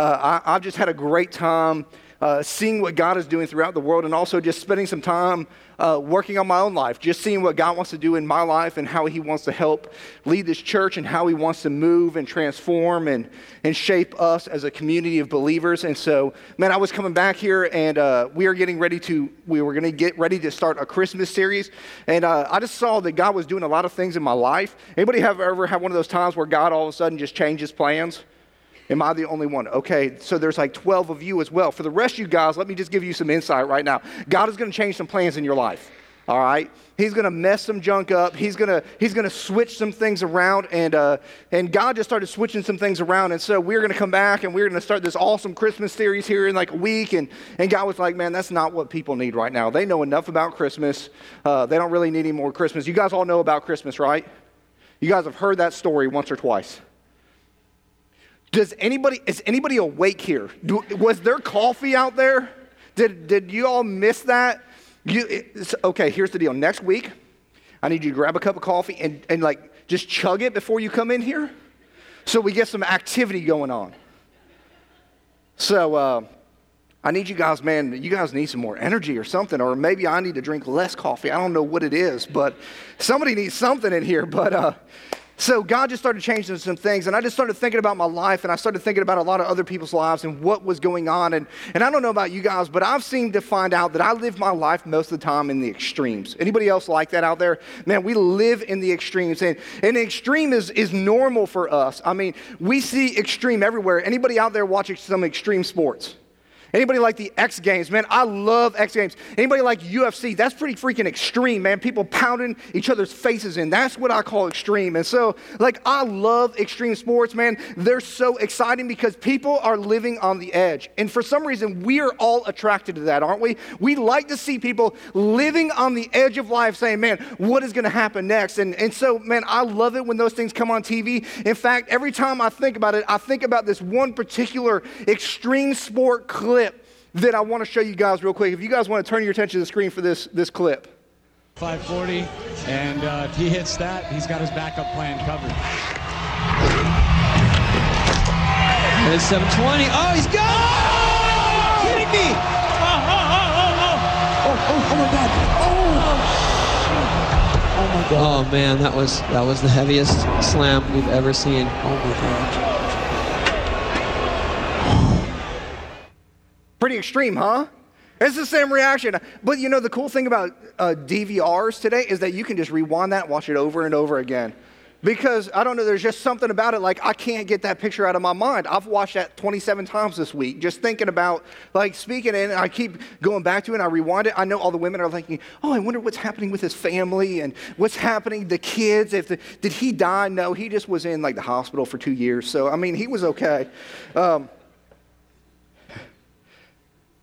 uh, I, have just had a great time uh, seeing what God is doing throughout the world and also just spending some time uh, working on my own life, just seeing what God wants to do in my life and how He wants to help lead this church and how He wants to move and transform and, and shape us as a community of believers. And so, man, I was coming back here and uh, we are getting ready to, we were going to get ready to start a Christmas series. And uh, I just saw that God was doing a lot of things in my life. Anybody have ever had one of those times where God all of a sudden just changes plans? Am I the only one? Okay, so there's like 12 of you as well. For the rest of you guys, let me just give you some insight right now. God is going to change some plans in your life. All right, He's going to mess some junk up. He's going to He's to switch some things around, and uh, and God just started switching some things around, and so we're going to come back and we're going to start this awesome Christmas series here in like a week, and and God was like, man, that's not what people need right now. They know enough about Christmas. Uh, they don't really need any more Christmas. You guys all know about Christmas, right? You guys have heard that story once or twice. Does anybody, is anybody awake here? Do, was there coffee out there? Did, did you all miss that? You, okay, here's the deal. Next week, I need you to grab a cup of coffee and, and like just chug it before you come in here so we get some activity going on. So uh, I need you guys, man, you guys need some more energy or something, or maybe I need to drink less coffee. I don't know what it is, but somebody needs something in here. But uh, so God just started changing some things, and I just started thinking about my life, and I started thinking about a lot of other people's lives and what was going on. And, and I don't know about you guys, but I've seemed to find out that I live my life most of the time in the extremes. Anybody else like that out there? Man, we live in the extremes, and, the extreme is, is normal for us. I mean, we see extreme everywhere. Anybody out there watching some extreme sports? Anybody like the X Games? Man, I love X Games. Anybody like UFC? That's pretty freaking extreme, man. People pounding each other's faces in. That's what I call extreme. And so, like, I love extreme sports, man. They're so exciting because people are living on the edge. And for some reason, we are all attracted to that, aren't we? We like to see people living on the edge of life saying, man, what is going to happen next? And, and so, man, I love it when those things come on TV. In fact, every time I think about it, I think about this one particular extreme sport clip that I want to show you guys real quick. If you guys want to turn your attention to the screen for this, this clip. 540, and uh, if he hits that, he's got his backup plan covered. It's 720. Oh, he's got oh! kidding me? Oh, oh, oh, oh, oh. Oh, oh, oh my God. Oh. Oh my God. Oh man, that was that was the heaviest slam we've ever seen. Oh my God. Pretty extreme, huh? It's the same reaction. But you know, the cool thing about uh, DVRs today is that you can just rewind that watch it over and over again. Because I don't know, there's just something about it, like I can't get that picture out of my mind. I've watched that 27 times this week, just thinking about, like, speaking, and I keep going back to it, and I rewind it. I know all the women are thinking, oh, I wonder what's happening with his family and what's happening, the kids. If the, Did he die? No, he just was in, like, the hospital for two years. So, I mean, he was okay. Um,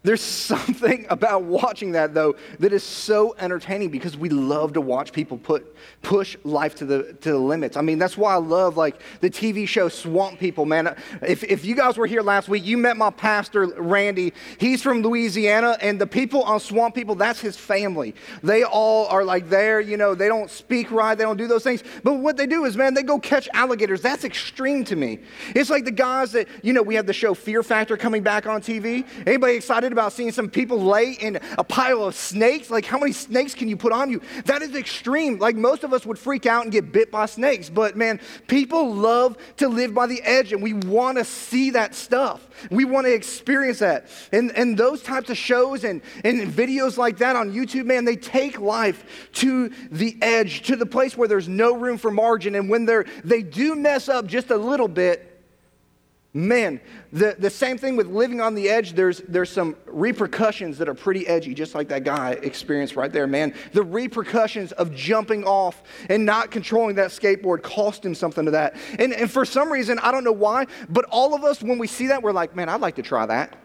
there's something about watching that, though, that is so entertaining because we love to watch people put, push life to the, to the limits. I mean, that's why I love, like, the TV show Swamp People, man. If, if you guys were here last week, you met my pastor, Randy. He's from Louisiana, and the people on Swamp People, that's his family. They all are, like, there, you know, they don't speak right, they don't do those things. But what they do is, man, they go catch alligators. That's extreme to me. It's like the guys that, you know, we have the show Fear Factor coming back on TV. Anybody excited about seeing some people lay in a pile of snakes. Like, how many snakes can you put on you? That is extreme. Like, most of us would freak out and get bit by snakes. But man, people love to live by the edge, and we want to see that stuff. We want to experience that. And, and those types of shows and, and videos like that on YouTube, man, they take life to the edge, to the place where there's no room for margin. And when they're, they do mess up just a little bit, Man, the, the same thing with living on the edge, there's, there's some repercussions that are pretty edgy, just like that guy experienced right there, man. The repercussions of jumping off and not controlling that skateboard cost him something to that. And, and for some reason, I don't know why, but all of us, when we see that, we're like, man, I'd like to try that.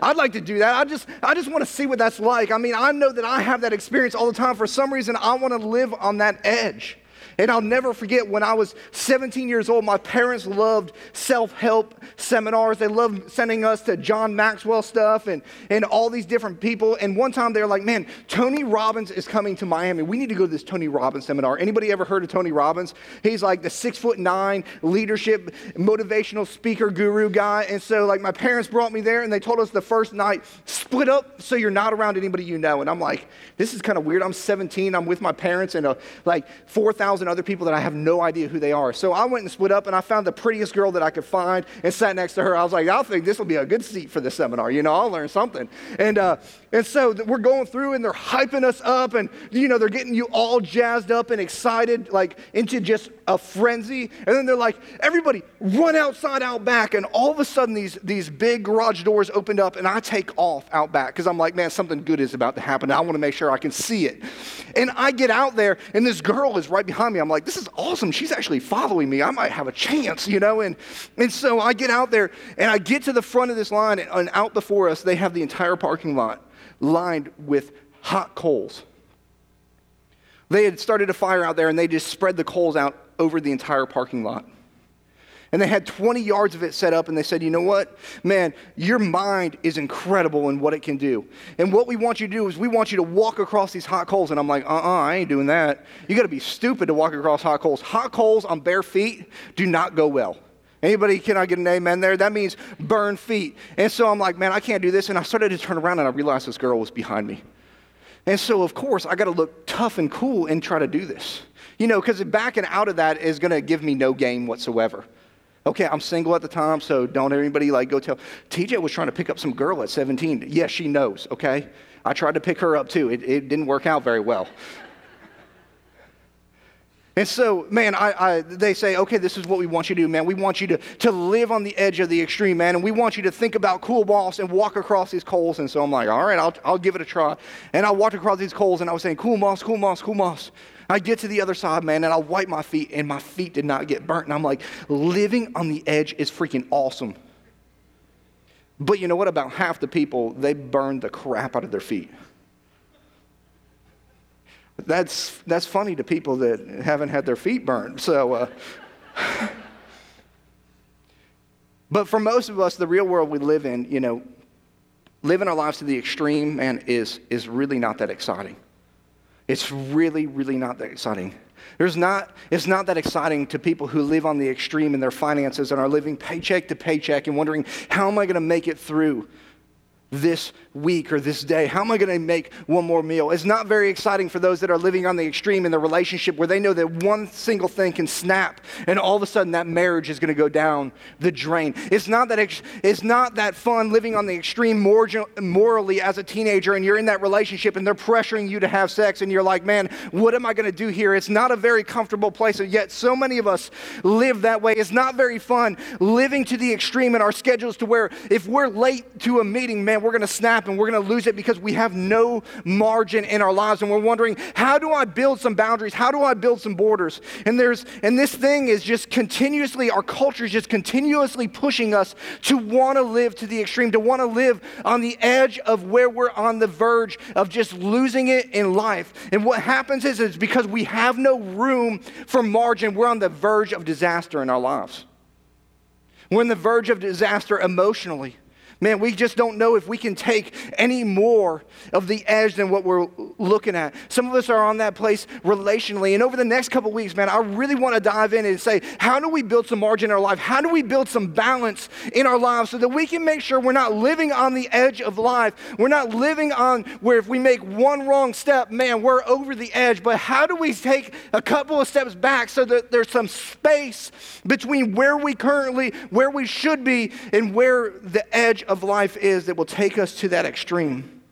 I'd like to do that. I just, I just want to see what that's like. I mean, I know that I have that experience all the time. For some reason, I want to live on that edge. And I'll never forget when I was 17 years old, my parents loved self help seminars. They loved sending us to John Maxwell stuff and, and all these different people. And one time they were like, man, Tony Robbins is coming to Miami. We need to go to this Tony Robbins seminar. Anybody ever heard of Tony Robbins? He's like the six foot nine leadership, motivational speaker guru guy. And so, like, my parents brought me there and they told us the first night, split up so you're not around anybody you know. And I'm like, this is kind of weird. I'm 17, I'm with my parents and uh, like 4,000 other people that I have no idea who they are. So I went and split up and I found the prettiest girl that I could find and sat next to her. I was like, I think this will be a good seat for the seminar. You know, I'll learn something. And, uh, and so we're going through and they're hyping us up and, you know, they're getting you all jazzed up and excited, like into just a frenzy. And then they're like, everybody run outside out back. And all of a sudden, these, these big garage doors opened up and I take off out back because I'm like, man, something good is about to happen. I want to make sure I can see it. And I get out there and this girl is right behind me. I'm like, this is awesome. She's actually following me. I might have a chance, you know? And, and so I get out there and I get to the front of this line and, and out before us, they have the entire parking lot lined with hot coals. They had started a fire out there and they just spread the coals out over the entire parking lot. And they had 20 yards of it set up, and they said, You know what? Man, your mind is incredible in what it can do. And what we want you to do is we want you to walk across these hot coals. And I'm like, Uh uh I ain't doing that. You got to be stupid to walk across hot coals. Hot coals on bare feet do not go well. Anybody, can I get an amen there? That means burn feet. And so I'm like, man, I can't do this. And I started to turn around and I realized this girl was behind me. And so, of course, I got to look tough and cool and try to do this. You know, because backing out of that is going to give me no gain whatsoever. Okay, I'm single at the time, so don't everybody like go tell. TJ was trying to pick up some girl at 17. Yes, she knows, okay? I tried to pick her up too. It, it didn't work out very well. And so, man, I, I, they say, okay, this is what we want you to do, man. We want you to, to live on the edge of the extreme, man. And we want you to think about cool boss and walk across these coals. And so I'm like, all right, I'll, I'll give it a try. And I walked across these coals and I was saying, cool moss, cool moss, cool moss. I get to the other side, man, and I wipe my feet, and my feet did not get burnt. And I'm like, living on the edge is freaking awesome. But you know what? About half the people, they burned the crap out of their feet. That's, that's funny to people that haven't had their feet burned. So, uh, but for most of us, the real world we live in, you know, living our lives to the extreme, man, is, is really not that exciting. It's really, really not that exciting. There's not, it's not that exciting to people who live on the extreme in their finances and are living paycheck to paycheck and wondering, how am I going to make it through? This week or this day? How am I going to make one more meal? It's not very exciting for those that are living on the extreme in the relationship where they know that one single thing can snap and all of a sudden that marriage is going to go down the drain. It's not that, ex- it's not that fun living on the extreme morally as a teenager and you're in that relationship and they're pressuring you to have sex and you're like, man, what am I going to do here? It's not a very comfortable place. And yet so many of us live that way. It's not very fun living to the extreme in our schedules to where if we're late to a meeting, man, we're going to snap and we're going to lose it because we have no margin in our lives. And we're wondering, how do I build some boundaries? How do I build some borders? And there's, and this thing is just continuously, our culture is just continuously pushing us to want to live to the extreme, to want to live on the edge of where we're on the verge of just losing it in life. And what happens is, is because we have no room for margin, we're on the verge of disaster in our lives. We're on the verge of disaster emotionally. Man, we just don't know if we can take any more of the edge than what we're looking at. Some of us are on that place relationally. And over the next couple weeks, man, I really want to dive in and say, how do we build some margin in our life? How do we build some balance in our lives so that we can make sure we're not living on the edge of life? We're not living on where if we make one wrong step, man, we're over the edge. But how do we take a couple of steps back so that there's some space between where we currently, where we should be, and where the edge of of life is that will take us to that extreme.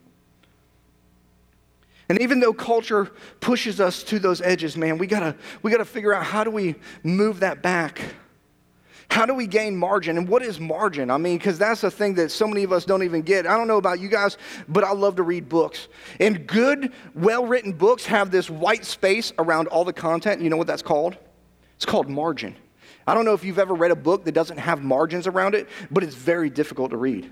And even though culture pushes us to those edges, man, we gotta, we gotta figure out how do we move that back? How do we gain margin? And what is margin? I mean, because that's a thing that so many of us don't even get. I don't know about you guys, but I love to read books. And good, well written books have this white space around all the content. You know what that's called? It's called margin. I don't know if you've ever read a book that doesn't have margins around it, but it's very difficult to read.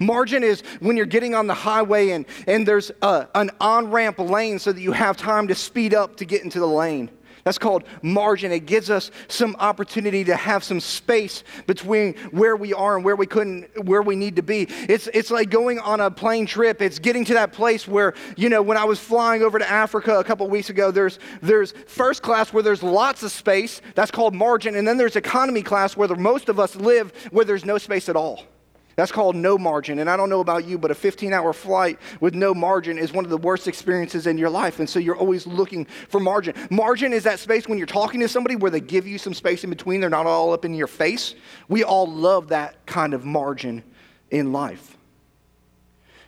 Margin is when you're getting on the highway and, and there's a, an on ramp lane so that you have time to speed up to get into the lane. That's called margin. It gives us some opportunity to have some space between where we are and where we couldn't, where we need to be. It's, it's like going on a plane trip. It's getting to that place where, you know, when I was flying over to Africa a couple weeks ago, there's, there's first class where there's lots of space. That's called margin. And then there's economy class where the, most of us live where there's no space at all. That's called no margin. And I don't know about you, but a 15 hour flight with no margin is one of the worst experiences in your life. And so you're always looking for margin. Margin is that space when you're talking to somebody where they give you some space in between, they're not all up in your face. We all love that kind of margin in life.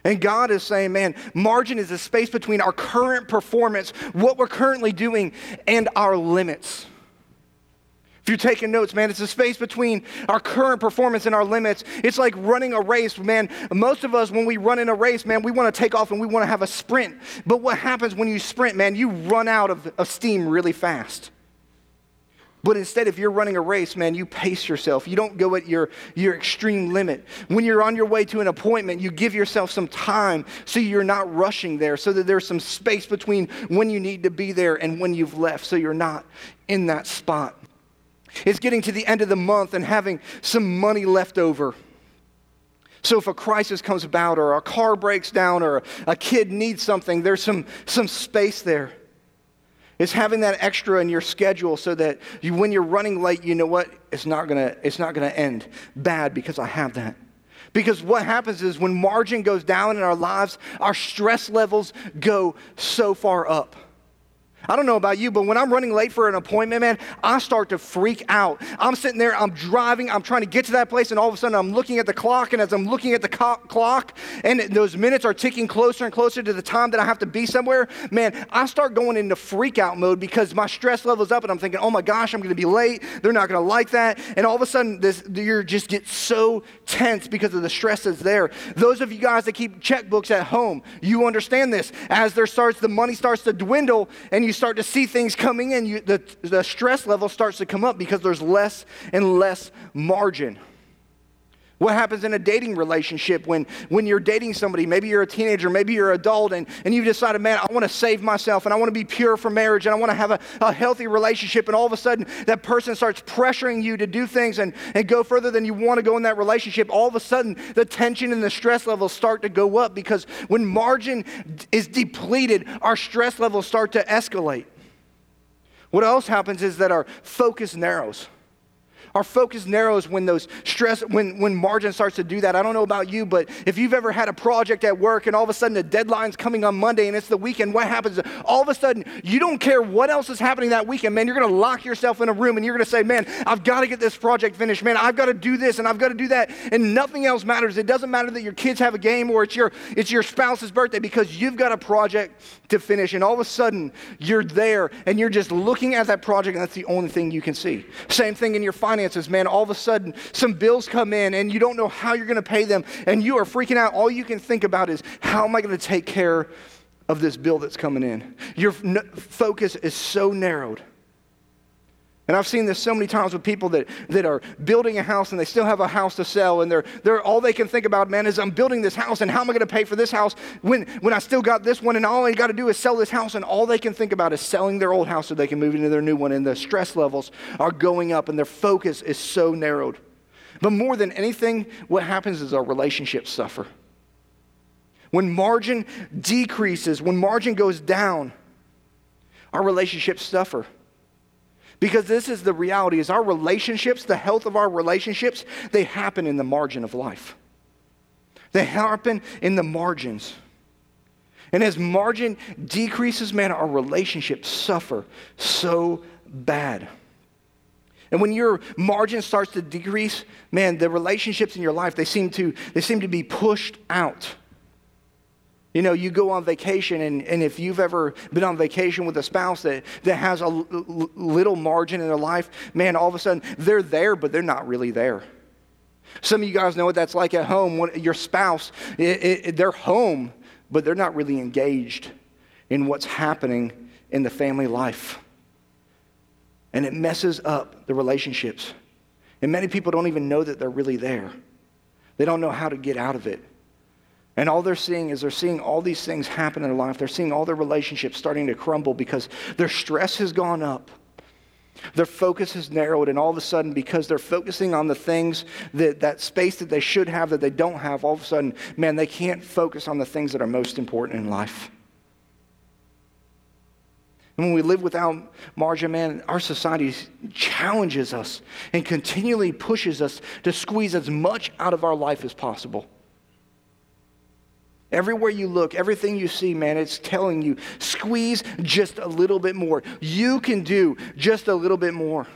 And God is saying, man, margin is the space between our current performance, what we're currently doing, and our limits. If you're taking notes, man, it's a space between our current performance and our limits. It's like running a race, man. Most of us, when we run in a race, man, we want to take off and we want to have a sprint. But what happens when you sprint, man? You run out of, of steam really fast. But instead, if you're running a race, man, you pace yourself. You don't go at your, your extreme limit. When you're on your way to an appointment, you give yourself some time so you're not rushing there, so that there's some space between when you need to be there and when you've left, so you're not in that spot. It's getting to the end of the month and having some money left over. So if a crisis comes about or a car breaks down or a kid needs something, there's some, some space there. It's having that extra in your schedule so that you, when you're running late, you know what? It's not gonna, it's not gonna end bad because I have that. Because what happens is when margin goes down in our lives, our stress levels go so far up. I don't know about you, but when I'm running late for an appointment, man, I start to freak out. I'm sitting there, I'm driving, I'm trying to get to that place, and all of a sudden I'm looking at the clock, and as I'm looking at the co- clock, and those minutes are ticking closer and closer to the time that I have to be somewhere, man, I start going into freak out mode because my stress level's up, and I'm thinking, oh my gosh, I'm gonna be late. They're not gonna like that. And all of a sudden, this, you just get so tense because of the stress that's there. Those of you guys that keep checkbooks at home, you understand this. As there starts, the money starts to dwindle, and you you start to see things coming in, you, the, the stress level starts to come up because there's less and less margin. What happens in a dating relationship when, when you're dating somebody? Maybe you're a teenager, maybe you're an adult, and, and you've decided, man, I want to save myself and I want to be pure for marriage and I want to have a, a healthy relationship. And all of a sudden, that person starts pressuring you to do things and, and go further than you want to go in that relationship. All of a sudden, the tension and the stress levels start to go up because when margin is depleted, our stress levels start to escalate. What else happens is that our focus narrows. Our focus narrows when those stress, when, when margin starts to do that. I don't know about you, but if you've ever had a project at work and all of a sudden the deadline's coming on Monday and it's the weekend, what happens? All of a sudden, you don't care what else is happening that weekend, man. You're going to lock yourself in a room and you're going to say, man, I've got to get this project finished, man. I've got to do this and I've got to do that. And nothing else matters. It doesn't matter that your kids have a game or it's your, it's your spouse's birthday because you've got a project to finish. And all of a sudden, you're there and you're just looking at that project and that's the only thing you can see. Same thing in your finances man, all of a sudden some bills come in and you don't know how you're going to pay them and you are freaking out. All you can think about is, how am I going to take care of this bill that's coming in? Your focus is so narrowed. And I've seen this so many times with people that, that are building a house and they still have a house to sell, and they're, they're all they can think about, man, is I'm building this house, and how am I going to pay for this house when, when I still got this one, and all I got to do is sell this house, and all they can think about is selling their old house so they can move into their new one, and the stress levels are going up, and their focus is so narrowed. But more than anything, what happens is our relationships suffer. When margin decreases, when margin goes down, our relationships suffer. Because this is the reality is our relationships, the health of our relationships, they happen in the margin of life. They happen in the margins. And as margin decreases, man, our relationships suffer so bad. And when your margin starts to decrease, man, the relationships in your life, they seem to, they seem to be pushed out. You know, you go on vacation, and, and if you've ever been on vacation with a spouse that, that has a l- little margin in their life, man, all of a sudden they're there, but they're not really there. Some of you guys know what that's like at home. When your spouse, it, it, they're home, but they're not really engaged in what's happening in the family life. And it messes up the relationships. And many people don't even know that they're really there, they don't know how to get out of it. And all they're seeing is they're seeing all these things happen in their life. They're seeing all their relationships starting to crumble because their stress has gone up. Their focus has narrowed, and all of a sudden, because they're focusing on the things that that space that they should have that they don't have, all of a sudden, man, they can't focus on the things that are most important in life. And when we live without margin, man, our society challenges us and continually pushes us to squeeze as much out of our life as possible. Everywhere you look, everything you see, man, it's telling you squeeze just a little bit more. You can do just a little bit more.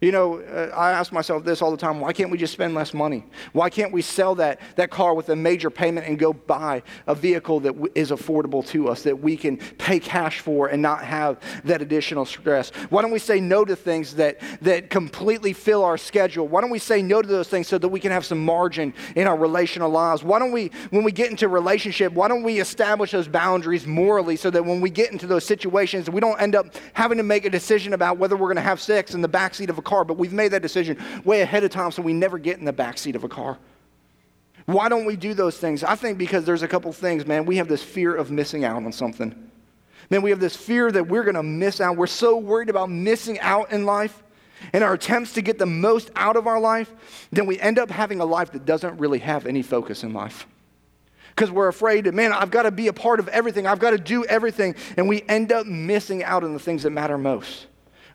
You know, uh, I ask myself this all the time why can't we just spend less money? Why can't we sell that, that car with a major payment and go buy a vehicle that w- is affordable to us, that we can pay cash for and not have that additional stress? Why don't we say no to things that, that completely fill our schedule? Why don't we say no to those things so that we can have some margin in our relational lives? Why don't we, when we get into relationship, why don't we establish those boundaries morally so that when we get into those situations, we don't end up having to make a decision about whether we're going to have sex in the backseat of a car, but we've made that decision way ahead of time so we never get in the back seat of a car. Why don't we do those things? I think because there's a couple things, man. We have this fear of missing out on something. Man, we have this fear that we're going to miss out. We're so worried about missing out in life and our attempts to get the most out of our life, then we end up having a life that doesn't really have any focus in life. Because we're afraid that, man, I've got to be a part of everything, I've got to do everything, and we end up missing out on the things that matter most.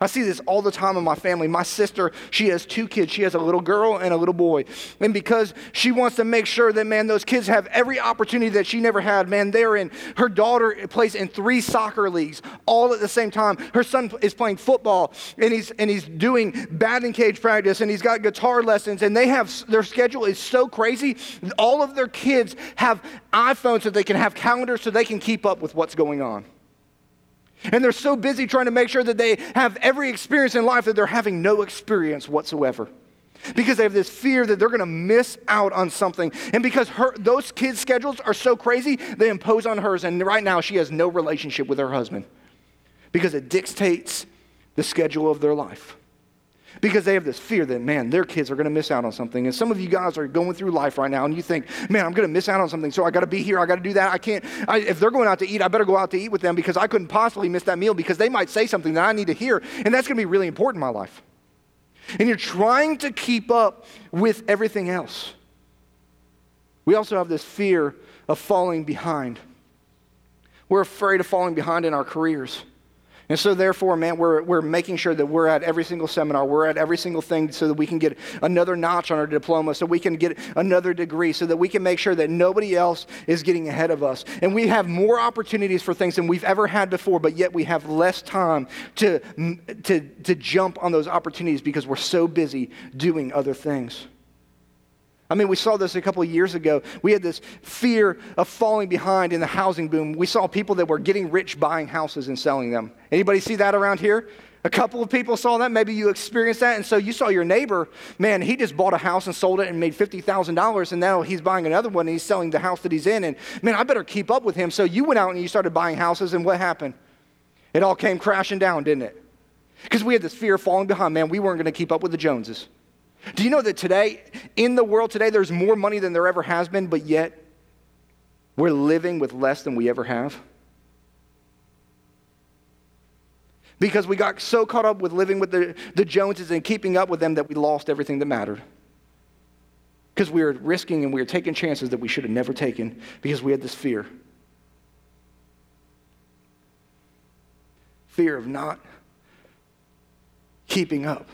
I see this all the time in my family. My sister, she has two kids. She has a little girl and a little boy. And because she wants to make sure that, man, those kids have every opportunity that she never had, man, they're in. Her daughter plays in three soccer leagues all at the same time. Her son is playing football and he's, and he's doing batting cage practice and he's got guitar lessons. And they have, their schedule is so crazy. All of their kids have iPhones so they can have calendars so they can keep up with what's going on. And they're so busy trying to make sure that they have every experience in life that they're having no experience whatsoever. Because they have this fear that they're going to miss out on something. And because her, those kids' schedules are so crazy, they impose on hers. And right now, she has no relationship with her husband because it dictates the schedule of their life because they have this fear that, man, their kids are going to miss out on something. And some of you guys are going through life right now and you think, man, I'm going to miss out on something, so I got to be here, I got to do that. I can't, I, if they're going out to eat, I better go out to eat with them because I couldn't possibly miss that meal because they might say something that I need to hear. And that's going to be really important in my life. And you're trying to keep up with everything else. We also have this fear of falling behind. We're afraid of falling behind in our careers. And so, therefore, man, we're, we're making sure that we're at every single seminar, we're at every single thing so that we can get another notch on our diploma, so we can get another degree, so that we can make sure that nobody else is getting ahead of us. And we have more opportunities for things than we've ever had before, but yet we have less time to, to, to jump on those opportunities because we're so busy doing other things. I mean, we saw this a couple of years ago. We had this fear of falling behind in the housing boom. We saw people that were getting rich buying houses and selling them. Anybody see that around here? A couple of people saw that. Maybe you experienced that. And so you saw your neighbor, man, he just bought a house and sold it and made $50,000. And now he's buying another one and he's selling the house that he's in. And man, I better keep up with him. So you went out and you started buying houses. And what happened? It all came crashing down, didn't it? Because we had this fear of falling behind. Man, we weren't going to keep up with the Joneses. Do you know that today, in the world today, there's more money than there ever has been, but yet we're living with less than we ever have? Because we got so caught up with living with the, the Joneses and keeping up with them that we lost everything that mattered. Because we were risking and we were taking chances that we should have never taken because we had this fear. Fear of not keeping up.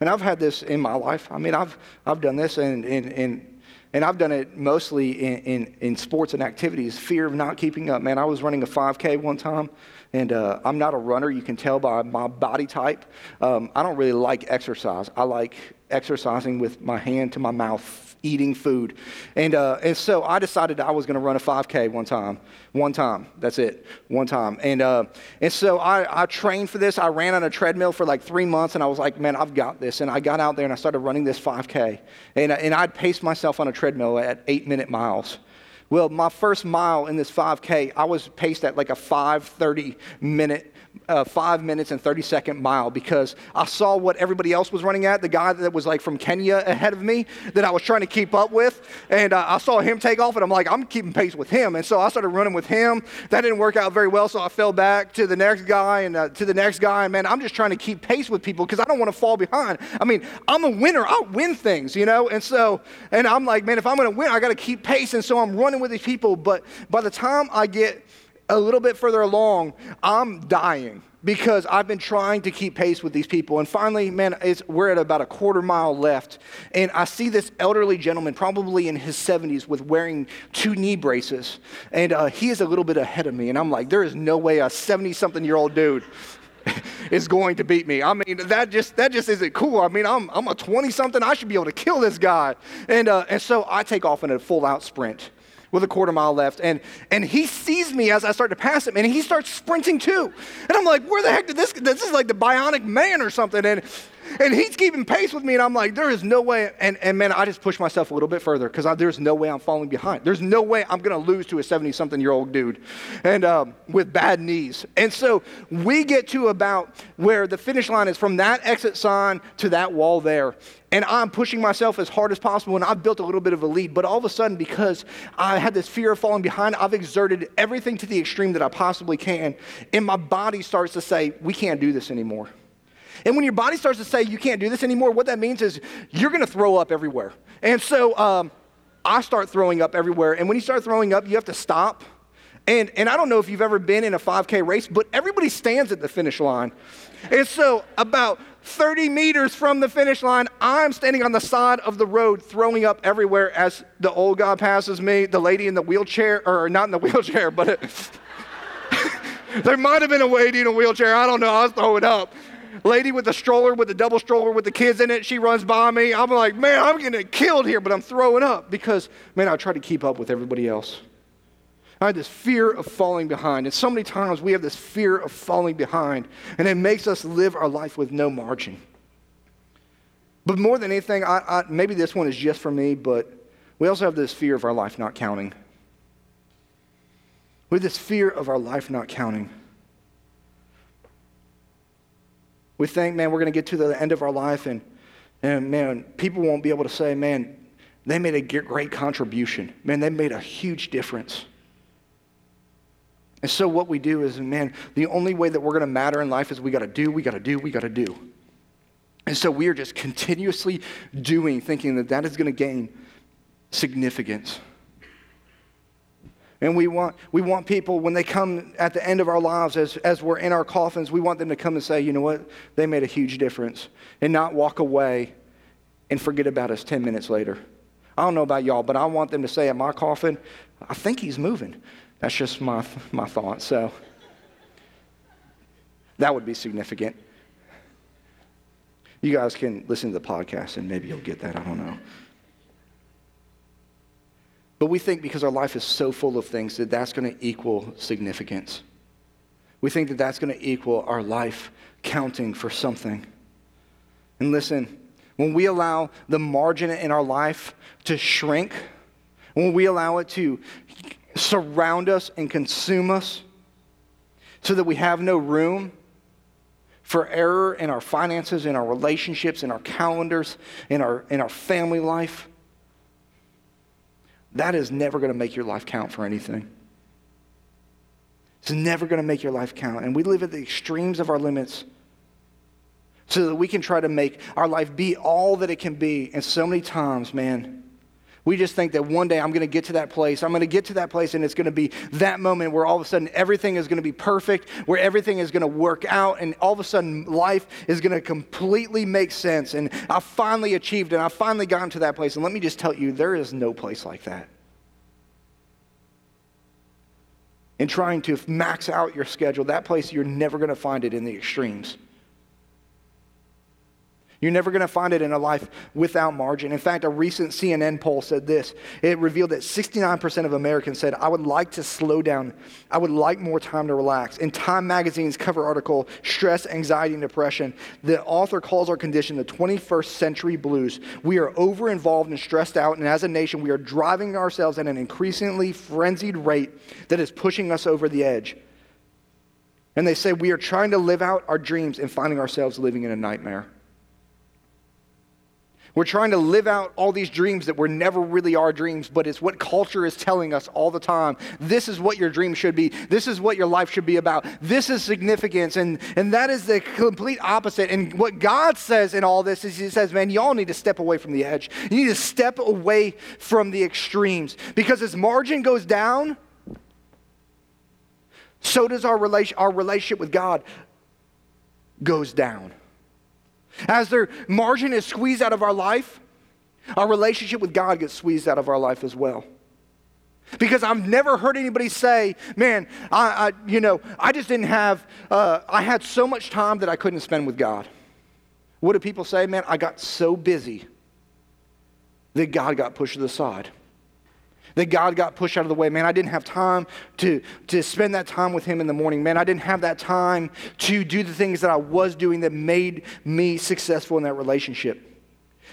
And I've had this in my life. I mean, I've, I've done this, and, and, and, and I've done it mostly in, in, in sports and activities fear of not keeping up. Man, I was running a 5K one time, and uh, I'm not a runner. You can tell by my body type. Um, I don't really like exercise. I like exercising with my hand to my mouth eating food. And, uh, and so I decided I was going to run a 5K one time. One time. That's it. One time. And, uh, and so I, I trained for this. I ran on a treadmill for like three months, and I was like, man, I've got this. And I got out there and I started running this 5K. And, and I'd pace myself on a treadmill at eight minute miles. Well, my first mile in this 5K, I was paced at like a 5:30 minute uh, five minutes and 30 second mile because I saw what everybody else was running at. The guy that was like from Kenya ahead of me that I was trying to keep up with. And uh, I saw him take off, and I'm like, I'm keeping pace with him. And so I started running with him. That didn't work out very well, so I fell back to the next guy and uh, to the next guy. And man, I'm just trying to keep pace with people because I don't want to fall behind. I mean, I'm a winner. I win things, you know? And so, and I'm like, man, if I'm going to win, I got to keep pace. And so I'm running with these people. But by the time I get a little bit further along, I'm dying because I've been trying to keep pace with these people. And finally, man, we're at about a quarter mile left. And I see this elderly gentleman, probably in his 70s, with wearing two knee braces. And uh, he is a little bit ahead of me. And I'm like, there is no way a 70 something year old dude is going to beat me. I mean, that just that just isn't cool. I mean, I'm, I'm a 20 something. I should be able to kill this guy. And, uh, and so I take off in a full out sprint with a quarter mile left. And, and he sees me as I start to pass him, and he starts sprinting too. And I'm like, where the heck did this, this is like the bionic man or something. And, and he's keeping pace with me, and I'm like, there is no way. And, and man, I just push myself a little bit further because there's no way I'm falling behind. There's no way I'm going to lose to a 70 something year old dude and um, with bad knees. And so we get to about where the finish line is from that exit sign to that wall there. And I'm pushing myself as hard as possible, and I've built a little bit of a lead. But all of a sudden, because I had this fear of falling behind, I've exerted everything to the extreme that I possibly can. And my body starts to say, We can't do this anymore. And when your body starts to say you can't do this anymore, what that means is you're going to throw up everywhere. And so um, I start throwing up everywhere. And when you start throwing up, you have to stop. And, and I don't know if you've ever been in a 5K race, but everybody stands at the finish line. And so, about 30 meters from the finish line, I'm standing on the side of the road throwing up everywhere as the old guy passes me, the lady in the wheelchair, or not in the wheelchair, but it, there might have been a lady in a wheelchair. I don't know. I was throwing up lady with the stroller, with the double stroller with the kids in it, she runs by me. I'm like, man, I'm getting killed here, but I'm throwing up because, man, I try to keep up with everybody else. I had this fear of falling behind. And so many times we have this fear of falling behind, and it makes us live our life with no margin. But more than anything, I, I, maybe this one is just for me, but we also have this fear of our life not counting. We have this fear of our life not counting. We think, man, we're going to get to the end of our life and, and, man, people won't be able to say, man, they made a great contribution. Man, they made a huge difference. And so what we do is, man, the only way that we're going to matter in life is we got to do, we got to do, we got to do. And so we are just continuously doing, thinking that that is going to gain significance. And we want, we want people, when they come at the end of our lives, as, as we're in our coffins, we want them to come and say, you know what? They made a huge difference. And not walk away and forget about us 10 minutes later. I don't know about y'all, but I want them to say at my coffin, I think he's moving. That's just my, my thought. So that would be significant. You guys can listen to the podcast and maybe you'll get that. I don't know. But we think because our life is so full of things that that's going to equal significance. We think that that's going to equal our life counting for something. And listen, when we allow the margin in our life to shrink, when we allow it to surround us and consume us so that we have no room for error in our finances, in our relationships, in our calendars, in our, in our family life, that is never going to make your life count for anything. It's never going to make your life count. And we live at the extremes of our limits so that we can try to make our life be all that it can be. And so many times, man, we just think that one day I'm going to get to that place. I'm going to get to that place, and it's going to be that moment where all of a sudden everything is going to be perfect, where everything is going to work out, and all of a sudden life is going to completely make sense. And I finally achieved it. I finally gotten to that place. And let me just tell you, there is no place like that. In trying to max out your schedule, that place you're never going to find it in the extremes. You're never going to find it in a life without margin. In fact, a recent CNN poll said this. It revealed that 69% of Americans said, I would like to slow down. I would like more time to relax. In Time magazine's cover article, Stress, Anxiety, and Depression, the author calls our condition the 21st century blues. We are over involved and stressed out, and as a nation, we are driving ourselves at an increasingly frenzied rate that is pushing us over the edge. And they say we are trying to live out our dreams and finding ourselves living in a nightmare. We're trying to live out all these dreams that were never really our dreams, but it's what culture is telling us all the time. This is what your dream should be. This is what your life should be about. This is significance. And, and that is the complete opposite. And what God says in all this is He says, man, y'all need to step away from the edge. You need to step away from the extremes. Because as margin goes down, so does our, relation, our relationship with God goes down. As their margin is squeezed out of our life, our relationship with God gets squeezed out of our life as well. Because I've never heard anybody say, man, I, I you know, I just didn't have, uh, I had so much time that I couldn't spend with God. What do people say? Man, I got so busy that God got pushed to the side that God got pushed out of the way. Man, I didn't have time to, to spend that time with Him in the morning. Man, I didn't have that time to do the things that I was doing that made me successful in that relationship.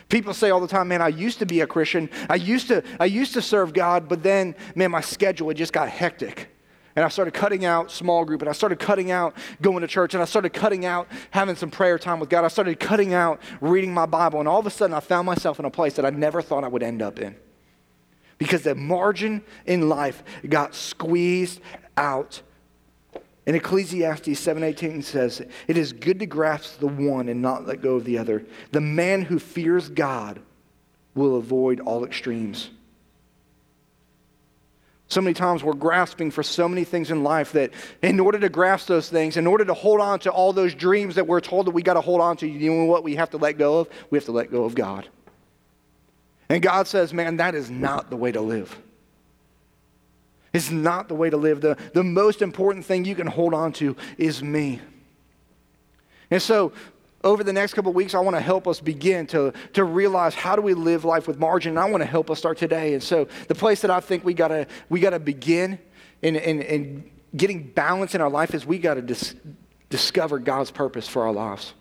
People say all the time, man, I used to be a Christian. I used to, I used to serve God, but then, man, my schedule it just got hectic. And I started cutting out small group, and I started cutting out going to church, and I started cutting out having some prayer time with God. I started cutting out reading my Bible, and all of a sudden I found myself in a place that I never thought I would end up in because the margin in life got squeezed out. In Ecclesiastes 7:18 says, "It is good to grasp the one and not let go of the other. The man who fears God will avoid all extremes." So many times we're grasping for so many things in life that in order to grasp those things, in order to hold on to all those dreams that we're told that we got to hold on to, you know what we have to let go of? We have to let go of God. And God says, man, that is not the way to live. It's not the way to live. The, the most important thing you can hold on to is me. And so, over the next couple weeks, I want to help us begin to, to realize how do we live life with margin. And I want to help us start today. And so, the place that I think we got to we gotta begin in, in, in getting balance in our life is we got to dis- discover God's purpose for our lives.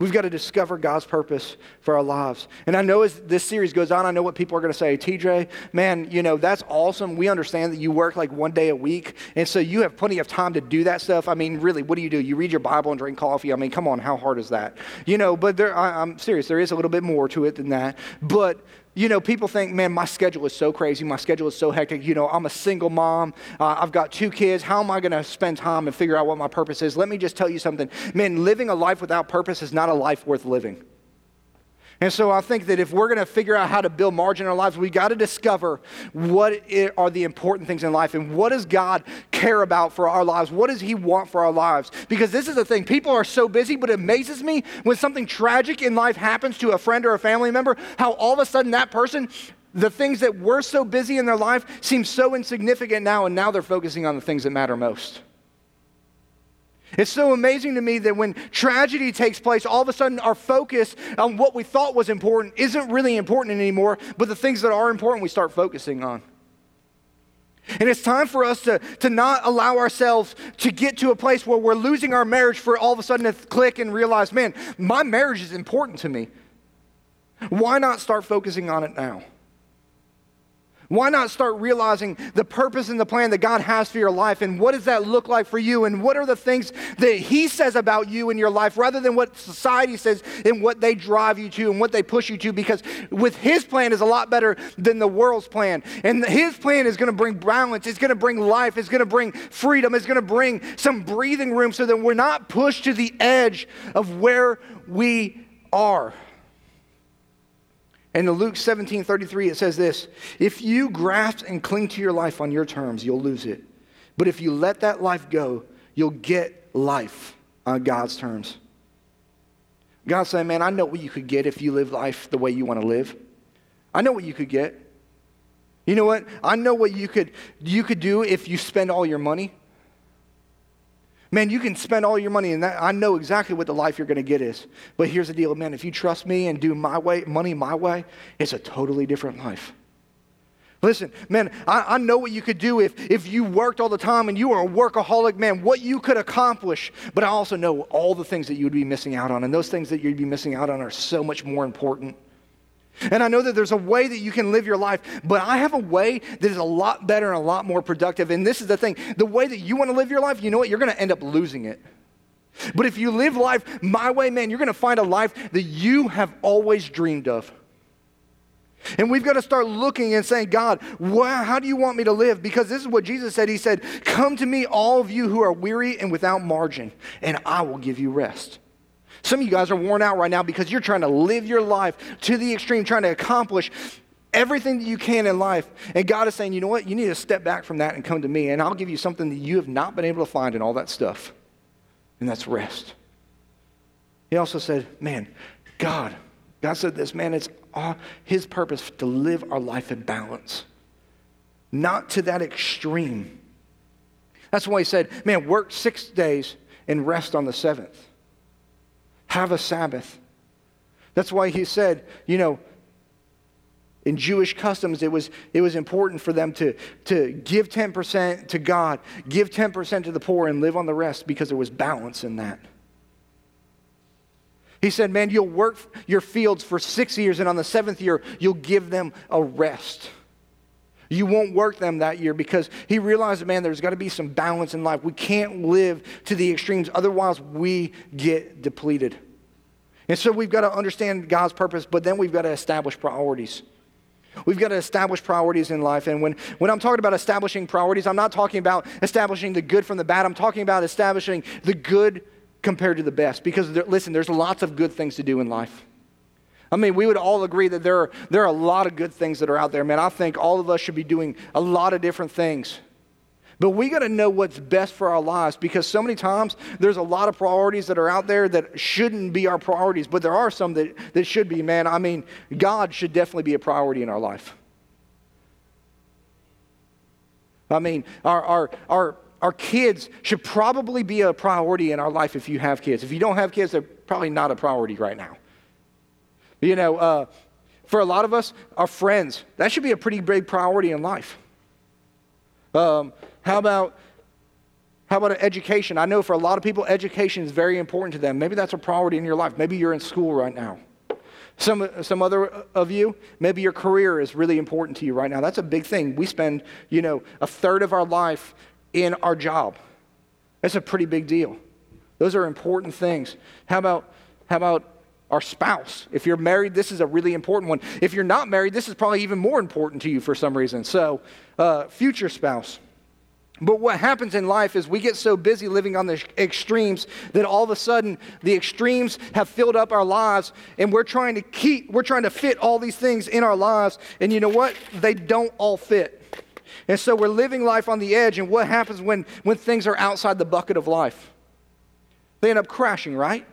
We've got to discover God's purpose for our lives. And I know as this series goes on, I know what people are going to say. TJ, man, you know, that's awesome. We understand that you work like one day a week. And so you have plenty of time to do that stuff. I mean, really, what do you do? You read your Bible and drink coffee. I mean, come on, how hard is that? You know, but there, I, I'm serious. There is a little bit more to it than that. But you know, people think, man, my schedule is so crazy. My schedule is so hectic. You know, I'm a single mom. Uh, I've got two kids. How am I going to spend time and figure out what my purpose is? Let me just tell you something. Man, living a life without purpose is not a life worth living. And so I think that if we're going to figure out how to build margin in our lives, we got to discover what are the important things in life and what does God care about for our lives? What does He want for our lives? Because this is the thing people are so busy, but it amazes me when something tragic in life happens to a friend or a family member, how all of a sudden that person the things that were so busy in their life seem so insignificant now, and now they're focusing on the things that matter most. It's so amazing to me that when tragedy takes place, all of a sudden our focus on what we thought was important isn't really important anymore, but the things that are important we start focusing on. And it's time for us to, to not allow ourselves to get to a place where we're losing our marriage for all of a sudden to click and realize, man, my marriage is important to me. Why not start focusing on it now? Why not start realizing the purpose and the plan that God has for your life? And what does that look like for you? And what are the things that He says about you in your life rather than what society says and what they drive you to and what they push you to? Because with His plan is a lot better than the world's plan. And His plan is going to bring balance, it's going to bring life, it's going to bring freedom, it's going to bring some breathing room so that we're not pushed to the edge of where we are. And in Luke 17 33, it says this If you grasp and cling to your life on your terms, you'll lose it. But if you let that life go, you'll get life on God's terms. God's saying, Man, I know what you could get if you live life the way you want to live. I know what you could get. You know what? I know what you could, you could do if you spend all your money. Man, you can spend all your money, and that, I know exactly what the life you're going to get is. But here's the deal, man. If you trust me and do my way, money my way, it's a totally different life. Listen, man, I, I, know what you could do if, if you worked all the time and you were a workaholic, man, what you could accomplish. But I also know all the things that you would be missing out on. And those things that you'd be missing out on are so much more important. And I know that there's a way that you can live your life, but I have a way that is a lot better and a lot more productive. And this is the thing the way that you want to live your life, you know what? You're going to end up losing it. But if you live life my way, man, you're going to find a life that you have always dreamed of. And we've got to start looking and saying, God, how do you want me to live? Because this is what Jesus said. He said, Come to me, all of you who are weary and without margin, and I will give you rest. Some of you guys are worn out right now because you're trying to live your life to the extreme, trying to accomplish everything that you can in life. And God is saying, you know what? You need to step back from that and come to me, and I'll give you something that you have not been able to find in all that stuff, and that's rest. He also said, man, God, God said this, man, it's his purpose to live our life in balance, not to that extreme. That's why he said, man, work six days and rest on the seventh. Have a Sabbath. That's why he said, you know, in Jewish customs, it was, it was important for them to, to give 10% to God, give 10% to the poor, and live on the rest because there was balance in that. He said, Man, you'll work your fields for six years, and on the seventh year, you'll give them a rest. You won't work them that year because he realized, man, there's got to be some balance in life. We can't live to the extremes, otherwise, we get depleted. And so we've got to understand God's purpose, but then we've got to establish priorities. We've got to establish priorities in life. And when, when I'm talking about establishing priorities, I'm not talking about establishing the good from the bad. I'm talking about establishing the good compared to the best. Because, there, listen, there's lots of good things to do in life. I mean, we would all agree that there are, there are a lot of good things that are out there, man. I think all of us should be doing a lot of different things. But we got to know what's best for our lives because so many times there's a lot of priorities that are out there that shouldn't be our priorities, but there are some that, that should be, man. I mean, God should definitely be a priority in our life. I mean, our, our, our our kids should probably be a priority in our life if you have kids. If you don't have kids, they're probably not a priority right now. You know, uh, for a lot of us, our friends, that should be a pretty big priority in life. Um, how about how about education? I know for a lot of people, education is very important to them. Maybe that's a priority in your life. Maybe you're in school right now. Some, some other of you, maybe your career is really important to you right now. That's a big thing. We spend, you know, a third of our life in our job. That's a pretty big deal. Those are important things. How about, how about our spouse? If you're married, this is a really important one. If you're not married, this is probably even more important to you for some reason. So, uh, future spouse. But what happens in life is we get so busy living on the extremes that all of a sudden the extremes have filled up our lives and we're trying to keep, we're trying to fit all these things in our lives. And you know what? They don't all fit. And so we're living life on the edge, and what happens when, when things are outside the bucket of life? They end up crashing, right?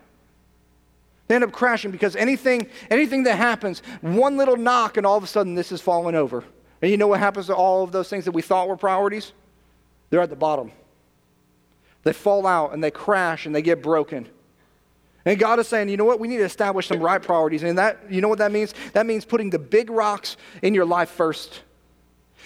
They end up crashing because anything, anything that happens, one little knock, and all of a sudden this is falling over. And you know what happens to all of those things that we thought were priorities? They're at the bottom. They fall out and they crash and they get broken. And God is saying, you know what? We need to establish some right priorities. And that, you know what that means? That means putting the big rocks in your life first.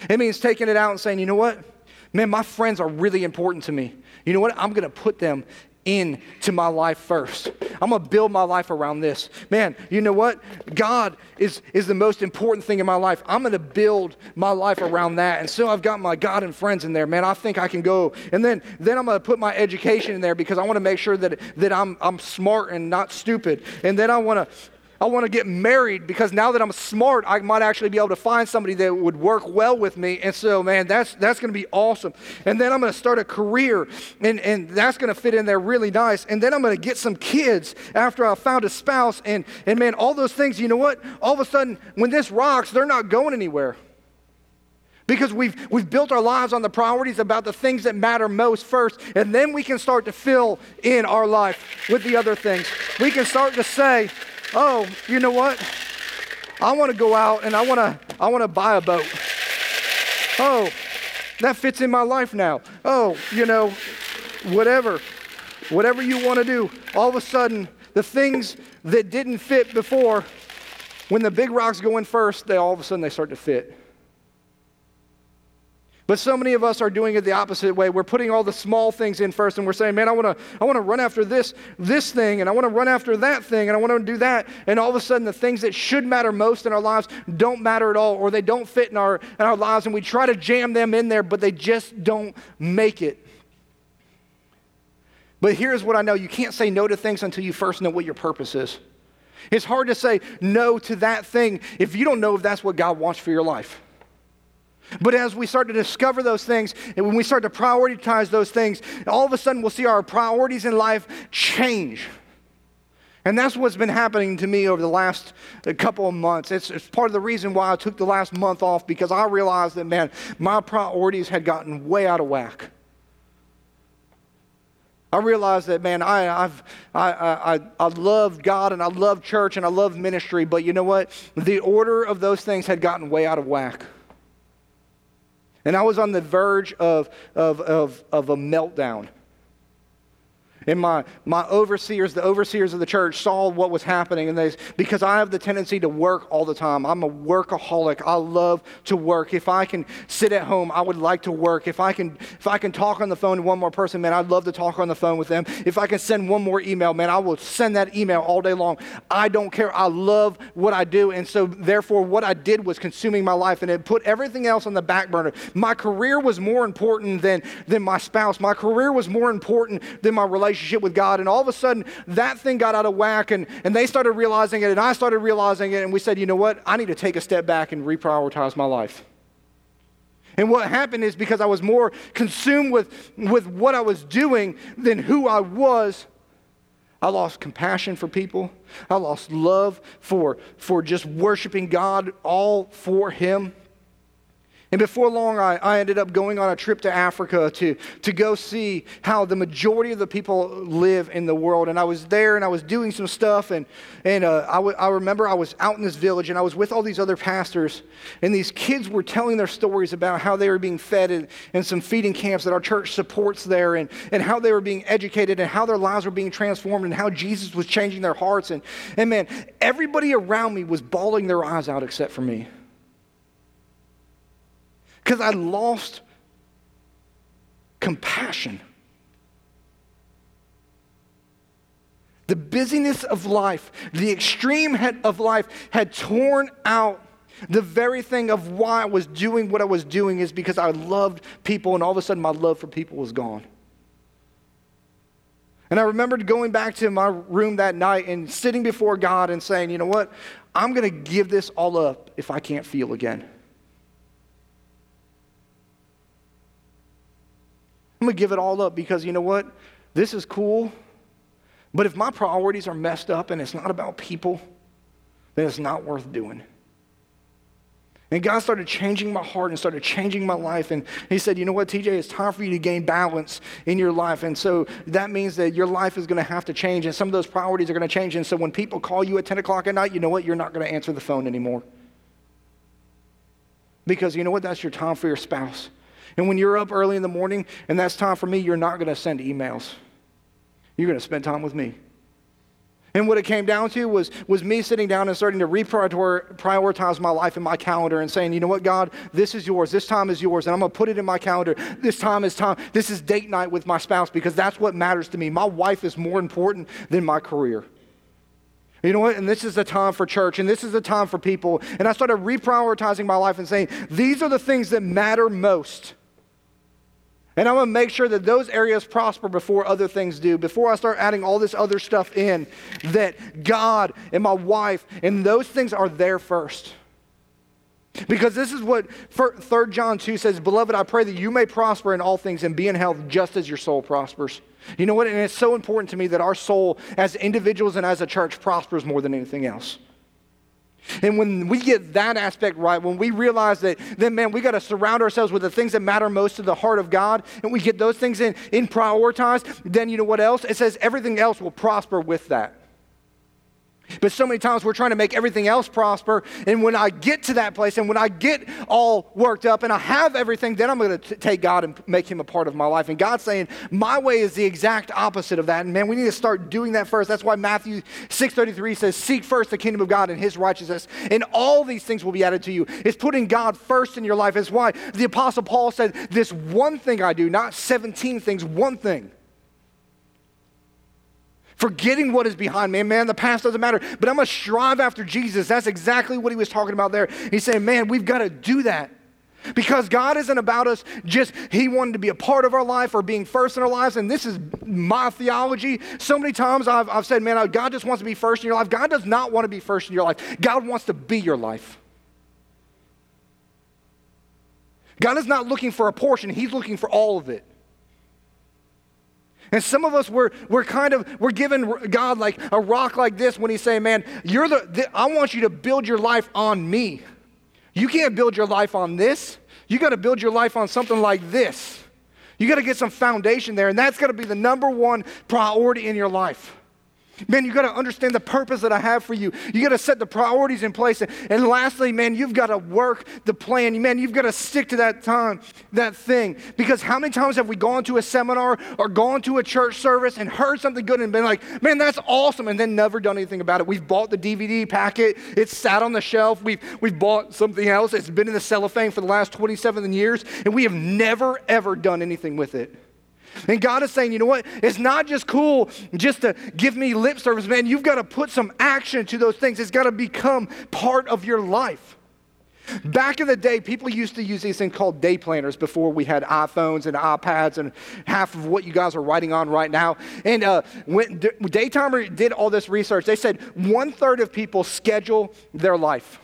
It means taking it out and saying, you know what? Man, my friends are really important to me. You know what? I'm going to put them into my life first. I'm going to build my life around this. Man, you know what? God is, is the most important thing in my life. I'm going to build my life around that. And so I've got my God and friends in there. Man, I think I can go. And then, then I'm going to put my education in there because I want to make sure that, that I'm, I'm smart and not stupid. And then I want to I want to get married because now that I'm smart, I might actually be able to find somebody that would work well with me. And so, man, that's, that's going to be awesome. And then I'm going to start a career, and, and that's going to fit in there really nice. And then I'm going to get some kids after I found a spouse. And, and man, all those things, you know what? All of a sudden, when this rocks, they're not going anywhere because we've, we've built our lives on the priorities about the things that matter most first, and then we can start to fill in our life with the other things. We can start to say, oh, you know what? I want to go out and I want to I want to buy a boat. Oh, that fits in my life now. Oh, you know, whatever. Whatever you want to do. All of a sudden, the things that didn't fit before, when the big rocks go in first, they all of a sudden they start to fit. But so many of us are doing it the opposite way. We're putting all the small things in first and we're saying, man, I want to I want to run after this this thing and I want to run after that thing and I want to do that. And all of a sudden the things that should matter most in our lives don't matter at all or they don't fit in our in our lives and we try to jam them in there but they just don't make it. But here's what I know, you can't say no to things until you first know what your purpose is. It's hard to say no to that thing if you don't know if that's what God wants for your life. But as we start to discover those things, and when we start to prioritize those things, all of a sudden we'll see our priorities in life change. And that's what's been happening to me over the last uh, couple of months. It's, it's, part of the reason why I took the last month off because I realized that, man, my priorities had gotten way out of whack. I realized that, man, I, I've, I, I, I love God and I love church and I love ministry, but you know what? The order of those things had gotten way out of whack. And I was on the verge of, of, of, of a meltdown. And my, my overseers, the overseers of the church, saw what was happening. And they, because I have the tendency to work all the time, I'm a workaholic. I love to work. If I can sit at home, I would like to work. If I can, if I can talk on the phone to one more person, man, I'd love to talk on the phone with them. If I can send one more email, man, I will send that email all day long. I don't care. I love what I do. And so, therefore, what I did was consuming my life and it put everything else on the back burner. My career was more important than, than my spouse, my career was more important than my relationship relationship with God. And all of a sudden, that thing got out of whack, and, and they started realizing it, and I started realizing it, and we said, you know what? I need to take a step back and reprioritize my life. And what happened is because I was more consumed with, with what I was doing than who I was, I lost compassion for people. I lost love for, for just worshiping God all for Him. And before long, I, I ended up going on a trip to Africa to, to go see how the majority of the people live in the world. And I was there and I was doing some stuff. And, and uh, I, w- I remember I was out in this village and I was with all these other pastors. And these kids were telling their stories about how they were being fed in, in some feeding camps that our church supports there, and, and how they were being educated, and how their lives were being transformed, and how Jesus was changing their hearts. And, and man, everybody around me was bawling their eyes out except for me because I lost compassion. The busyness of life, the extreme of life had torn out the very thing of why I was doing what I was doing is because I loved people, and all of a sudden my love for people was gone. And I remembered going back to my room that night and sitting before God and saying, you know what? I'm going to give this all up if I can't feel again. I'm going to give it all up because you know what? This is cool. But if my priorities are messed up and it's not about people, then it's not worth doing. And God started changing my heart and started changing my life. And He said, You know what, TJ, it's time for you to gain balance in your life. And so that means that your life is going to have to change. And some of those priorities are going to change. And so when people call you at 10 o'clock at night, you know what? You're not going to answer the phone anymore. Because you know what? That's your time for your spouse. And when you're up early in the morning and that's time for me, you're not going to send emails. You're going to spend time with me. And what it came down to was, was me sitting down and starting to reprioritize my life in my calendar and saying, you know what, God, this is yours. This time is yours. And I'm going to put it in my calendar. This time is time. This is date night with my spouse because that's what matters to me. My wife is more important than my career. You know what? And this is the time for church, and this is the time for people. And I started reprioritizing my life and saying, these are the things that matter most. And I'm going to make sure that those areas prosper before other things do. Before I start adding all this other stuff in, that God and my wife and those things are there first. Because this is what 3 John 2 says Beloved, I pray that you may prosper in all things and be in health just as your soul prospers. You know what? And it's so important to me that our soul, as individuals and as a church, prospers more than anything else. And when we get that aspect right, when we realize that, then man, we got to surround ourselves with the things that matter most to the heart of God, and we get those things in, in prioritized, then you know what else? It says everything else will prosper with that. But so many times we're trying to make everything else prosper. And when I get to that place and when I get all worked up and I have everything, then I'm going to take God and make him a part of my life. And God's saying, my way is the exact opposite of that. And man, we need to start doing that first. That's why Matthew 6.33 says, seek first the kingdom of God and his righteousness. And all these things will be added to you. It's putting God first in your life. It's why the apostle Paul said, this one thing I do, not 17 things, one thing forgetting what is behind me. Man, the past doesn't matter, but I'm going to strive after Jesus. That's exactly what he was talking about there. He's saying, man, we've got to do that. Because God isn't about us just, He wanted to be a part of our life or being first in our lives. And this is my theology. So many times I've, I've said, man, God just wants to be first in your life. God does not want to be first in your life, God wants to be your life. God is not looking for a portion, He's looking for all of it. And some of us, we're, we're kind of, we're giving God like a rock like this when he's saying, man, you're the, the I want you to build your life on me. You can't build your life on this. You got to build your life on something like this. You got to get some foundation there, and that's got to be the number one priority in your life. Man, you got to understand the purpose that I have for you. You got to set the priorities in place. And lastly, man, you've got to work the plan. Man, you've got to stick to that time, that thing. Because how many times have we gone to a seminar or gone to a church service and heard something good and been like, man, that's awesome, and then never done anything about it? We've bought the DVD packet, it's sat on the shelf. We've, we've bought something else, it's been in the cellophane for the last 27 years, and we have never, ever done anything with it. And God is saying, you know what? It's not just cool just to give me lip service, man. You've got to put some action to those things. It's got to become part of your life. Back in the day, people used to use these things called day planners before we had iPhones and iPads and half of what you guys are writing on right now. And uh, when Daytimer did all this research, they said one third of people schedule their life.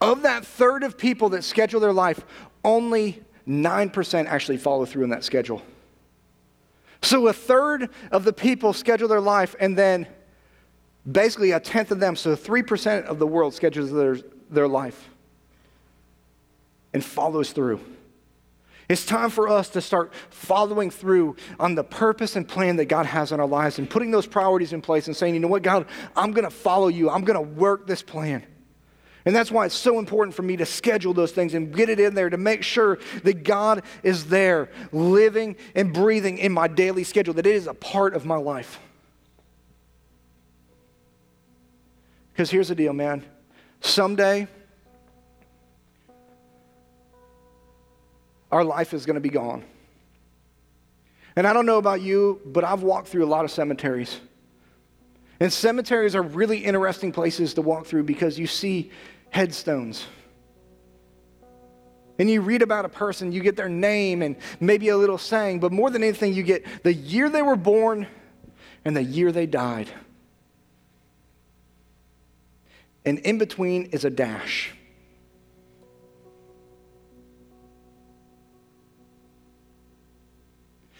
Of that third of people that schedule their life, only 9% actually follow through in that schedule. So a third of the people schedule their life, and then basically a tenth of them, so 3% of the world schedules their, their life and follows through. It's time for us to start following through on the purpose and plan that God has in our lives and putting those priorities in place and saying, you know what, God, I'm going to follow you. I'm going to work this plan. And that's why it's so important for me to schedule those things and get it in there to make sure that God is there, living and breathing in my daily schedule, that it is a part of my life. Because here's the deal, man. Someday, our life is going to be gone. And I don't know about you, but I've walked through a lot of cemeteries. And cemeteries are really interesting places to walk through because you see headstones. And you read about a person, you get their name and maybe a little saying, but more than anything, you get the year they were born and the year they died. And in between is a dash.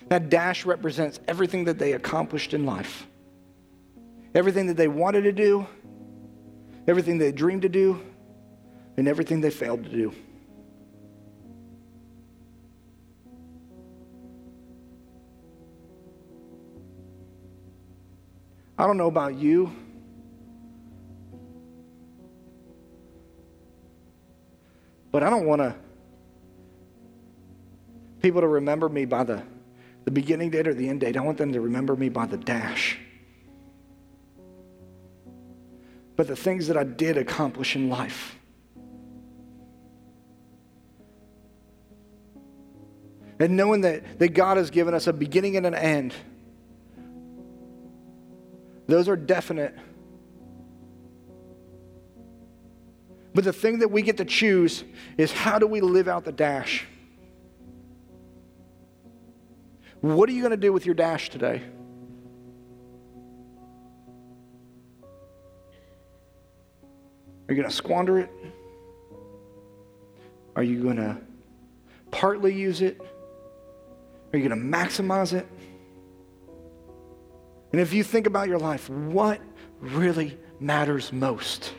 That dash represents everything that they accomplished in life, everything that they wanted to do, everything they dreamed to do, and everything they failed to do. I don't know about you, but I don't want people to remember me by the, the beginning date or the end date. I want them to remember me by the dash. But the things that I did accomplish in life. And knowing that, that God has given us a beginning and an end. Those are definite. But the thing that we get to choose is how do we live out the dash? What are you going to do with your dash today? Are you going to squander it? Are you going to partly use it? Are you going to maximize it? And if you think about your life, what really matters most?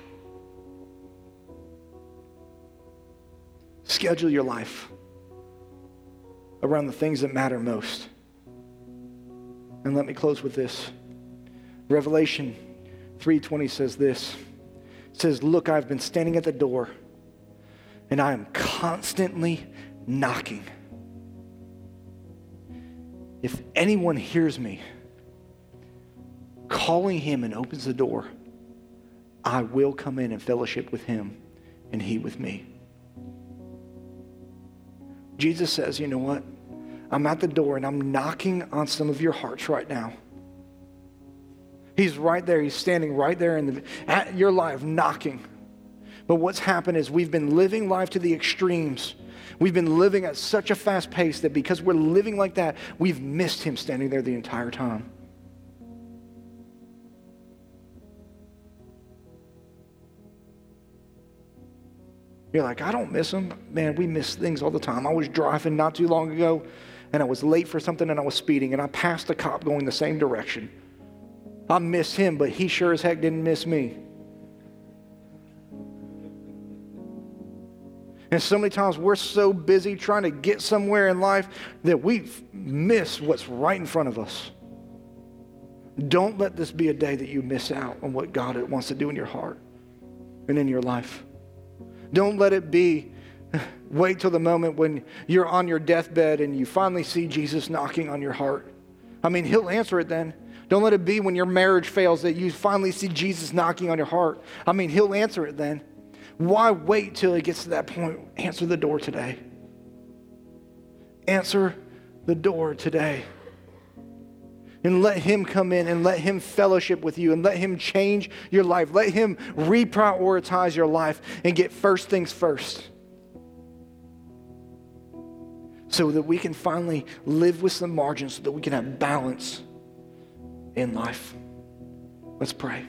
Schedule your life around the things that matter most. And let me close with this Revelation 3:20 says this. It says, "Look, I've been standing at the door, and I am constantly knocking. If anyone hears me calling him and opens the door, I will come in and fellowship with him and he with me." Jesus says, "You know what? I'm at the door and I'm knocking on some of your hearts right now." He's right there. He's standing right there in the, at your life, knocking. But what's happened is we've been living life to the extremes. We've been living at such a fast pace that because we're living like that, we've missed him standing there the entire time. You're like, I don't miss him. Man, we miss things all the time. I was driving not too long ago and I was late for something and I was speeding and I passed a cop going the same direction. I miss him, but he sure as heck didn't miss me. And so many times we're so busy trying to get somewhere in life that we miss what's right in front of us. Don't let this be a day that you miss out on what God wants to do in your heart and in your life. Don't let it be wait till the moment when you're on your deathbed and you finally see Jesus knocking on your heart. I mean, he'll answer it then. Don't let it be when your marriage fails that you finally see Jesus knocking on your heart. I mean, He'll answer it then. Why wait till it gets to that point? Answer the door today. Answer the door today. And let Him come in and let Him fellowship with you and let Him change your life. Let Him reprioritize your life and get first things first so that we can finally live with some margin so that we can have balance in life. Let's pray.